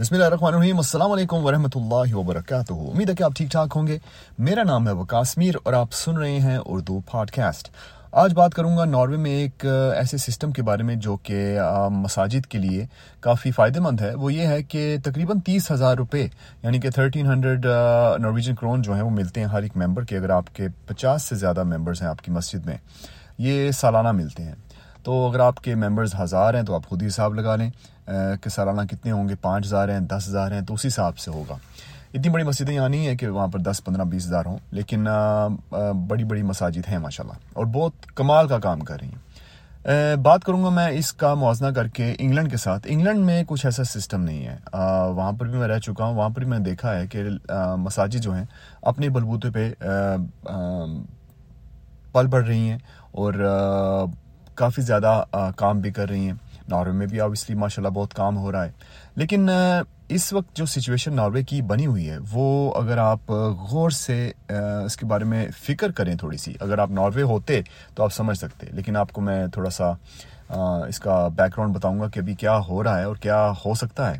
بسم اللہ الرحمن الرحیم السلام علیکم ورحمۃ اللہ وبرکاتہ امید ہے کہ آپ ٹھیک ٹھاک ہوں گے. میرا نام ہے وکاس میر اور آپ سن رہے ہیں اردو پاڈ کاسٹ آج بات کروں گا ناروے میں ایک ایسے سسٹم کے بارے میں جو کہ مساجد کے لیے کافی فائدہ مند ہے. وہ یہ ہے کہ تقریباً تیس ہزار روپے یعنی کہ تھرٹین ہنڈریڈ نارویجن کرون جو ہیں وہ ملتے ہیں ہر ایک ممبر کے، اگر آپ کے پچاس سے زیادہ ممبرس ہیں آپ کی مسجد میں، یہ سالانہ ملتے ہیں. تو اگر آپ کے ممبرز ہزار ہیں تو آپ خود ہی حساب لگا لیں. کہ سالانہ کتنے ہوں گے؟ پانچ ہزار ہیں، دس ہزار ہیں، تو اسی حساب سے ہوگا۔ اتنی بڑی مسجدیں یہاں نہیں ہیں کہ وہاں پر دس، پندرہ، بیس ہزار ہوں، لیکن بڑی بڑی مساجد ہیں ماشاء اللہ اور بہت کمال کا کام کر رہی ہیں۔ بات کروں گا میں اس کا موازنہ کر کے انگلینڈ کے ساتھ۔ انگلینڈ میں کچھ ایسا سسٹم نہیں ہے۔ وہاں پر بھی میں رہ چکا ہوں، وہاں پر بھی میں نے دیکھا ہے کہ مساجد جو ہیں اپنے بلبوتے پہ پل بڑھ رہی ہیں اور کافی زیادہ کام بھی کر رہی ہیں۔ ناروے میں بھی آبویسلی ماشاء اللہ بہت کام ہو رہا ہے۔ لیکن اس وقت جو سچویشن ناروے کی بنی ہوئی ہے، وہ اگر آپ غور سے اس کے بارے میں فکر کریں تھوڑی سی، اگر آپ ناروے ہوتے تو آپ سمجھ سکتے۔ لیکن آپ کو میں تھوڑا سا اس کا بیک گراؤنڈ بتاؤں گا کہ ابھی کیا ہو رہا ہے اور کیا ہو سکتا ہے۔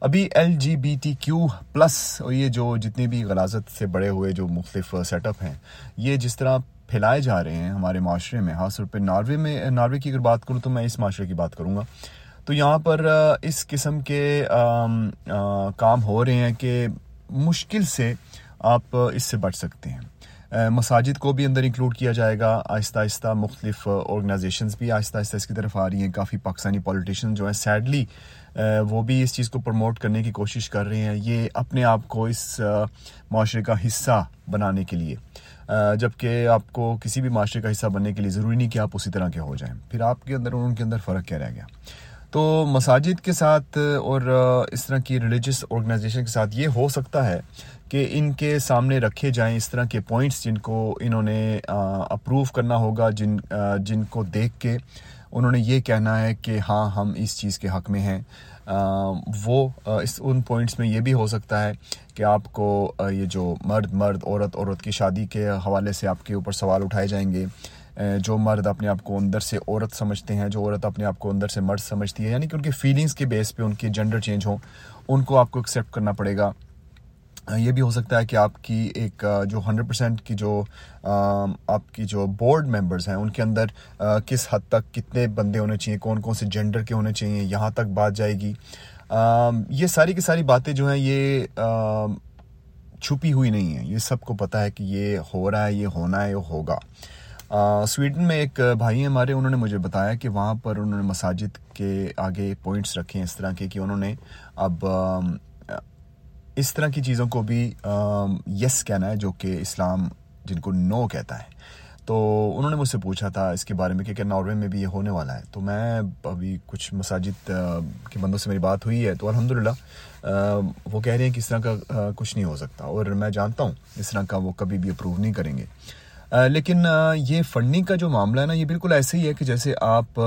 ابھی L G B T Q plus یہ جو جتنے بھی غلازت سے بڑے ہوئے جو مختلف سیٹ اپ ہیں، یہ جس طرح پھیلائے جا رہے ہیں ہمارے معاشرے میں، خاص طور پہ ناروے میں، ناروے کی اگر بات کروں تو میں اس معاشرے کی بات کروں گا۔ تو یہاں پر اس قسم کے کام ہو رہے ہیں کہ مشکل سے آپ اس سے بچ سکتے ہیں۔ مساجد کو بھی اندر انکلوڈ کیا جائے گا۔ آہستہ آہستہ مختلف آرگنائزیشنز بھی آہستہ آہستہ اس کی طرف آ رہی ہیں۔ کافی پاکستانی پولیٹیشین جو ہیں سیڈلی وہ بھی اس چیز کو پروموٹ کرنے کی کوشش کر رہے ہیں۔ یہ اپنے آپ کو اس معاشرے کا حصہ بنانے کے لیے۔ جبکہ آپ کو کسی بھی معاشرے کا حصہ بننے کے لیے ضروری نہیں کہ آپ اسی طرح کے ہو جائیں۔ پھر آپ کے اندر اور ان کے اندر فرق کیا رہ گیا؟ تو مساجد کے ساتھ اور اس طرح کی ریلیجس آرگنائزیشن کے ساتھ یہ ہو سکتا ہے کہ ان کے سامنے رکھے جائیں اس طرح کے پوائنٹس جن کو انہوں نے اپروو کرنا ہوگا، جن جن کو دیکھ کے انہوں نے یہ کہنا ہے کہ ہاں ہم اس چیز کے حق میں ہیں۔ وہ اس ان پوائنٹس میں یہ بھی ہو سکتا ہے کہ آپ کو یہ جو مرد مرد، عورت عورت کی شادی کے حوالے سے آپ کے اوپر سوال اٹھائے جائیں گے جو مرد اپنے آپ کو اندر سے عورت سمجھتے ہیں، جو عورت اپنے آپ کو اندر سے مرد سمجھتی ہے یعنی کہ ان کی فیلنگس کے بیس پہ ان کے جنڈر چینج ہوں، ان کو آپ کو ایکسیپٹ کرنا پڑے گا۔ یہ بھی ہو سکتا ہے کہ آپ کی ایک جو ہنڈریڈ پرسینٹ کی جو آپ کی جو بورڈ ممبرز ہیں، ان کے اندر کس حد تک کتنے بندے ہونے چاہیے، کون کون سے جینڈر کے ہونے چاہیے، یہاں تک بات جائے گی۔ یہ ساری کی ساری باتیں جو ہیں، یہ چھپی ہوئی نہیں ہیں۔ یہ سب کو پتہ ہے کہ یہ ہو رہا ہے، یہ ہونا ہے، یہ ہوگا۔ سویڈن میں ایک بھائی ہیں ہمارے، انہوں نے مجھے بتایا کہ وہاں پر انہوں نے مساجد کے آگے پوائنٹس رکھے ہیں، اس طرح کے کہ انہوں نے اب اس طرح کی چیزوں کو بھی یس کہنا ہے، جو کہ اسلام جن کو نو کہتا ہے۔ تو انہوں نے مجھ سے پوچھا تھا اس کے بارے میں کہ کیا ناروے میں بھی یہ ہونے والا ہے۔ تو میں ابھی کچھ مساجد کے بندوں سے میری بات ہوئی ہے۔ تو الحمد للہ وہ کہہ رہے ہیں کہ اس طرح کا کچھ نہیں ہو سکتا۔ اور میں جانتا ہوں اس طرح کا وہ کبھی بھی اپروو نہیں کریں گے۔ لیکن یہ فنڈنگ کا جو معاملہ ہے نا، یہ بالکل ایسے ہی ہے کہ جیسے آپ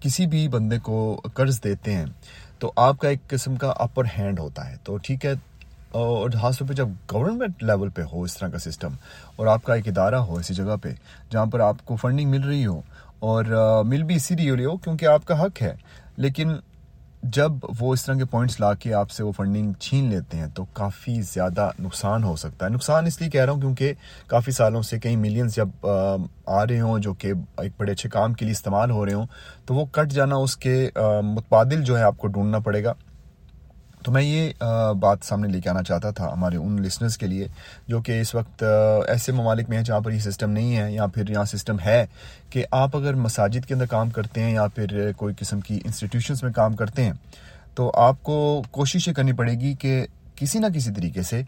کسی بھی بندے کو قرض دیتے ہیں۔ تو آپ کا ایک قسم کا اپر ہینڈ ہوتا ہے۔ تو ٹھیک ہے، اور خاص طور پہ جب گورنمنٹ لیول پہ ہو اس طرح کا سسٹم اور آپ کا ایک ادارہ ہو ایسی جگہ پہ جہاں پر آپ کو فنڈنگ مل رہی ہو، اور مل بھی اسی لیے ہو کیونکہ آپ کا حق ہے۔ لیکن جب وہ اس طرح کے پوائنٹس لا کے آپ سے وہ فنڈنگ چھین لیتے ہیں تو کافی زیادہ نقصان ہو سکتا ہے۔ نقصان اس لیے کہہ رہا ہوں کیونکہ کافی سالوں سے کئی ملینز جب، آ رہے ہوں جو کہ ایک بڑے اچھے کام کے لیے استعمال ہو رہے ہوں تو وہ کٹ جانا اس کے متبادل جو ہے آپ کو ڈھونڈنا پڑے گا۔ تو میں یہ بات سامنے لے کے آنا چاہتا تھا ہمارے ان لسنرز کے لیے، جو کہ اس وقت ایسے ممالک میں ہیں جہاں پر یہ سسٹم نہیں ہے، یا پھر یہاں سسٹم ہے کہ آپ اگر مساجد کے اندر کام کرتے ہیں یا پھر کوئی قسم کی انسٹیٹیوشنس میں کام کرتے ہیں، تو آپ کو کوشش یہ کرنی پڑے گی کہ کسی نہ کسی طریقے سے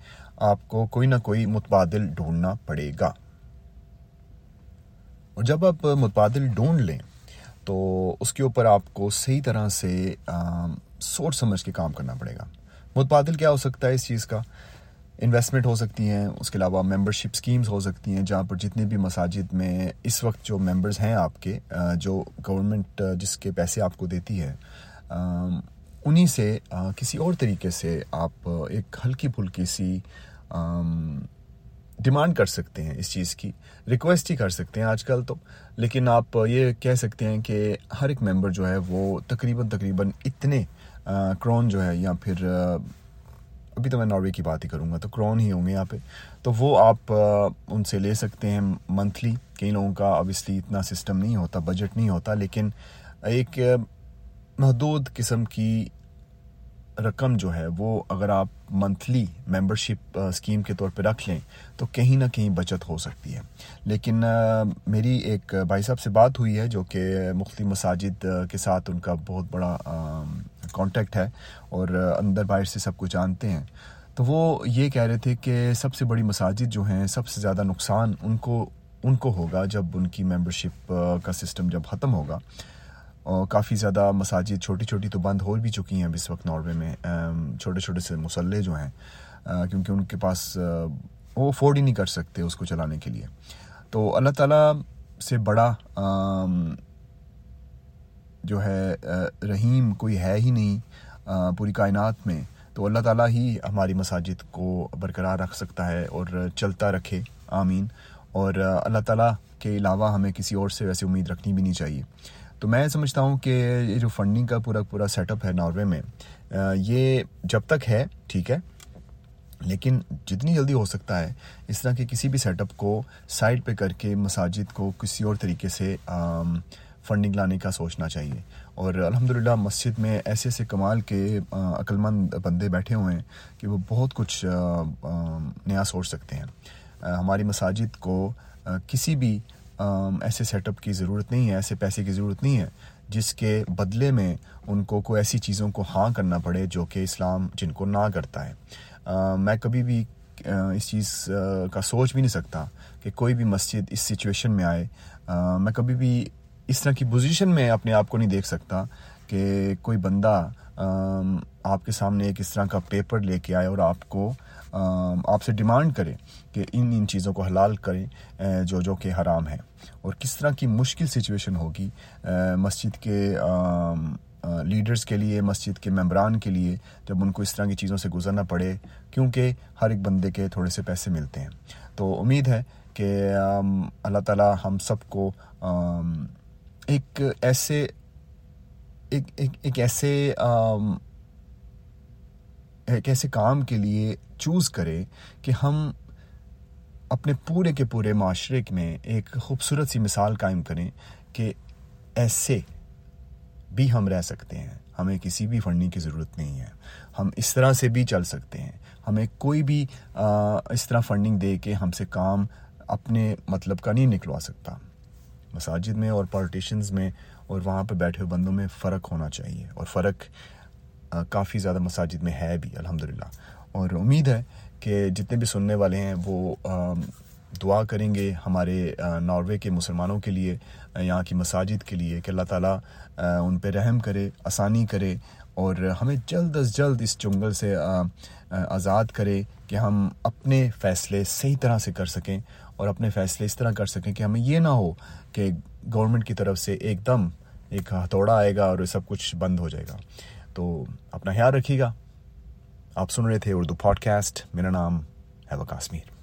آپ کو کوئی نہ کوئی متبادل ڈھونڈنا پڑے گا۔ اور جب آپ متبادل ڈھونڈ لیں، تو اس کے اوپر آپ کو صحیح طرح سے سوچ سمجھ کے کام کرنا پڑے گا۔ متبادل کیا ہو سکتا ہے اس چیز کا؟ انویسٹمنٹ ہو سکتی ہیں، اس کے علاوہ ممبرشپ اسکیمز ہو سکتی ہیں، جہاں پر جتنے بھی مساجد میں اس وقت جو ممبرز ہیں آپ کے جو گورنمنٹ جس کے پیسے آپ کو دیتی ہے انہی سے کسی اور طریقے سے آپ ایک ہلکی پھلکی سی ڈیمانڈ کر سکتے ہیں اس چیز کی ریکویسٹ ہی کر سکتے ہیں آج کل تو۔ لیکن آپ یہ کہہ سکتے ہیں کہ ہر ایک ممبر جو ہے وہ تقریباً تقریباً اتنے کرون جو ہے یا پھر ابھی تو میں ناروے کی بات ہی کروں گا تو کرون ہی ہوں گے یہاں پہ تو وہ آپ ان سے لے سکتے ہیں منتھلی کئی لوگوں کا اوبیسلی اتنا سسٹم نہیں ہوتا بجٹ نہیں ہوتا لیکن ایک محدود قسم کی رقم جو ہے وہ اگر آپ منتھلی ممبرشپ اسکیم کے طور پہ رکھ لیں تو کہیں نہ کہیں بچت ہو سکتی ہے لیکن میری ایک بھائی صاحب سے بات ہوئی ہے جو کہ مختلف مساجد کے ساتھ ان کا بہت بڑا کانٹیکٹ ہے اور اندر باہر سے سب کچھ جانتے ہیں۔ تو وہ یہ کہہ رہے تھے کہ سب سے بڑی مساجد جو ہیں، سب سے زیادہ نقصان ان کو ان کو ہوگا جب ان کی ممبرشپ کا سسٹم جب ختم ہوگا۔ اور کافی زیادہ مساجد چھوٹی چھوٹی تو بند ہو بھی چکی ہیں اب اس وقت ناروے میں۔ چھوٹے چھوٹے سے مسلح جو ہیں کیونکہ ان کے پاس وہ افورڈ ہی نہیں کر سکتے اس کو چلانے کے لیے۔ تو اللہ تعالیٰ سے بڑا جو ہے رحیم کوئی ہے ہی نہیں پوری کائنات میں، تو اللہ تعالیٰ ہی ہماری مساجد کو برقرار رکھ سکتا ہے اور چلتا رکھے۔ آمین۔ اور اللہ تعالیٰ کے علاوہ ہمیں کسی اور سے ویسے امید رکھنی بھی نہیں چاہیے۔ تو میں سمجھتا ہوں کہ یہ جو فنڈنگ کا پورا پورا سیٹ اپ ہے ناروے میں یہ جب تک ہے، ٹھیک ہے، لیکن جتنی جلدی ہو سکتا ہے، اس طرح کے کسی بھی سیٹ اپ کو سائڈ پہ کر کے مساجد کو کسی اور طریقے سے فنڈنگ لانے کا سوچنا چاہیے۔ اور الحمد للہ مسجد میں ایسے ایسے کمال کے عقلمند بندے بیٹھے ہوئے ہیں کہ وہ بہت کچھ نیا سوچ سکتے ہیں۔ ہماری مساجد کو کسی بھی ایسے سیٹ اپ کی ضرورت نہیں ہے، ایسے پیسے کی ضرورت نہیں ہے جس کے بدلے میں ان کو کوئی ایسی چیزوں کو ہاں کرنا پڑے جو کہ اسلام جن کو نہ کرتا ہے۔ میں کبھی بھی اس چیز کا سوچ بھی نہیں سکتا کہ کوئی بھی مسجد اس سچویشن میں آئے۔ میں کبھی بھی اس طرح کی پوزیشن میں اپنے آپ کو نہیں دیکھ سکتا کہ کوئی بندہ آپ کے سامنے ایک اس طرح کا پیپر لے کے آئے اور آپ کو آپ سے ڈیمانڈ کرے کہ ان ان چیزوں کو حلال کریں جو جو کہ حرام ہے۔ اور کس طرح کی مشکل سچویشن ہوگی مسجد کے لیڈرز کے لیے، مسجد کے ممبران کے لیے جب ان کو اس طرح کی چیزوں سے گزرنا پڑے، کیونکہ ہر ایک بندے کے تھوڑے سے پیسے ملتے ہیں۔ تو امید ہے کہ اللہ تعالیٰ ہم سب کو ایک ایسے، ایک ایک ایک ایسے ایک ایسے کام کے لیے چوز کرے کہ ہم اپنے پورے کے پورے معاشرے میں ایک خوبصورت سی مثال قائم کریں کہ ایسے بھی ہم رہ سکتے ہیں۔ ہمیں کسی بھی فنڈنگ کی ضرورت نہیں ہے۔ ہم اس طرح سے بھی چل سکتے ہیں۔ ہمیں کوئی بھی اس طرح فنڈنگ دے کے ہم سے کام اپنے مطلب کا نہیں نکلوا سکتا۔ مساجد میں اور پالیٹیشنز میں اور وہاں پہ بیٹھے ہوئے بندوں میں فرق ہونا چاہیے اور فرق کافی زیادہ مساجد میں ہے بھی الحمد للہ اور امید ہے کہ جتنے بھی سننے والے ہیں وہ دعا کریں گے ہمارے ناروے کے مسلمانوں کے لیے یہاں کی مساجد کے لیے کہ اللہ تعالیٰ ان پہ رحم کرے، آسانی کرے اور ہمیں جلد از جلد اس جنگل سے آزاد کرے کہ ہم اپنے فیصلے صحیح طرح سے کر سکیں اور اپنے فیصلے اس طرح کر سکیں کہ ہمیں یہ نہ ہو کہ گورنمنٹ کی طرف سے ایک دم ایک ہتھوڑا آئے گا اور سب کچھ بند ہو جائے گا۔ تو اپنا خیال رکھیے گا۔ آپ سن رہے تھے اردو پوڈ کاسٹ میرا نام ہے وہ کاسمیر